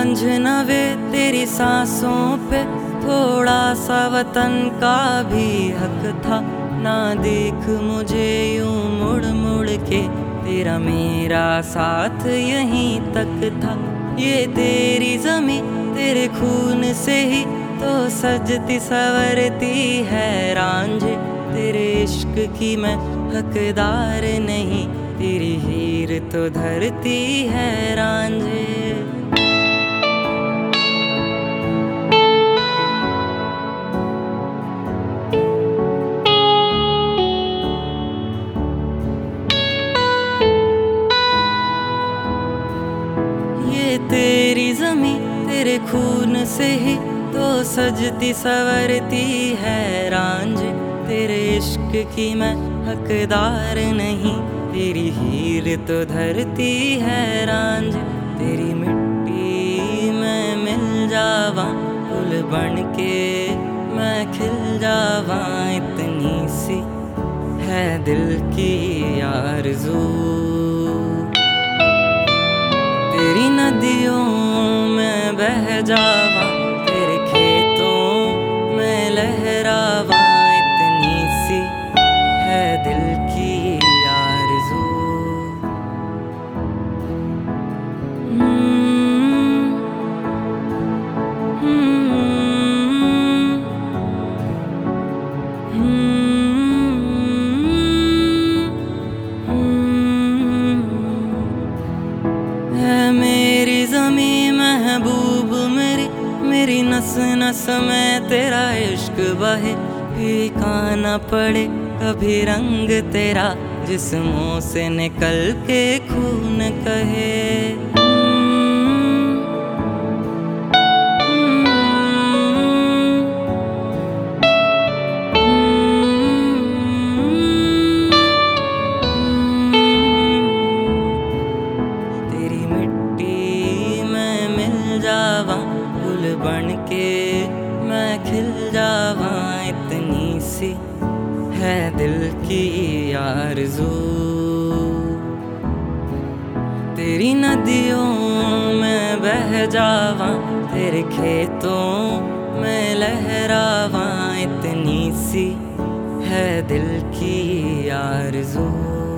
रांझ नवे तेरी सांसों पे थोड़ा सा वतन का भी हक था। ना देख मुझे यूँ मुड़ मुड़ के तेरा मेरा साथ यहीं तक था। ये तेरी जमी तेरे खून से ही तो सजती सवरती है रांझ। तेरे इश्क की मैं हकदार नहीं, तेरी हीर तो धरती है तेरे खून से ही तो सजती सवरती है रांझ। तेरे इश्क की मैं हकदार नहीं, तेरी हीर तो धरती है रांझ। तेरी मिट्टी में मिल जावा, फूल बन के मैं खिल जावा। इतनी सी है दिल की आरज़ू। जावा तेरे खेतों में लहरावा, इतनी सी है दिल की आरज़ू। है मेरी जमी महबूब मेरी नस नस में तेरा इश्क बहे। फीका न पड़े कभी रंग तेरा जिस्मों से निकल के खून कहे। बन के मैं खिल जावा इतनी सी, है दिल की आरज़ू। तेरी नदियों में बह जावा, तेरे खेतों में लहरावा इतनी सी, है दिल की यार आरज़ू।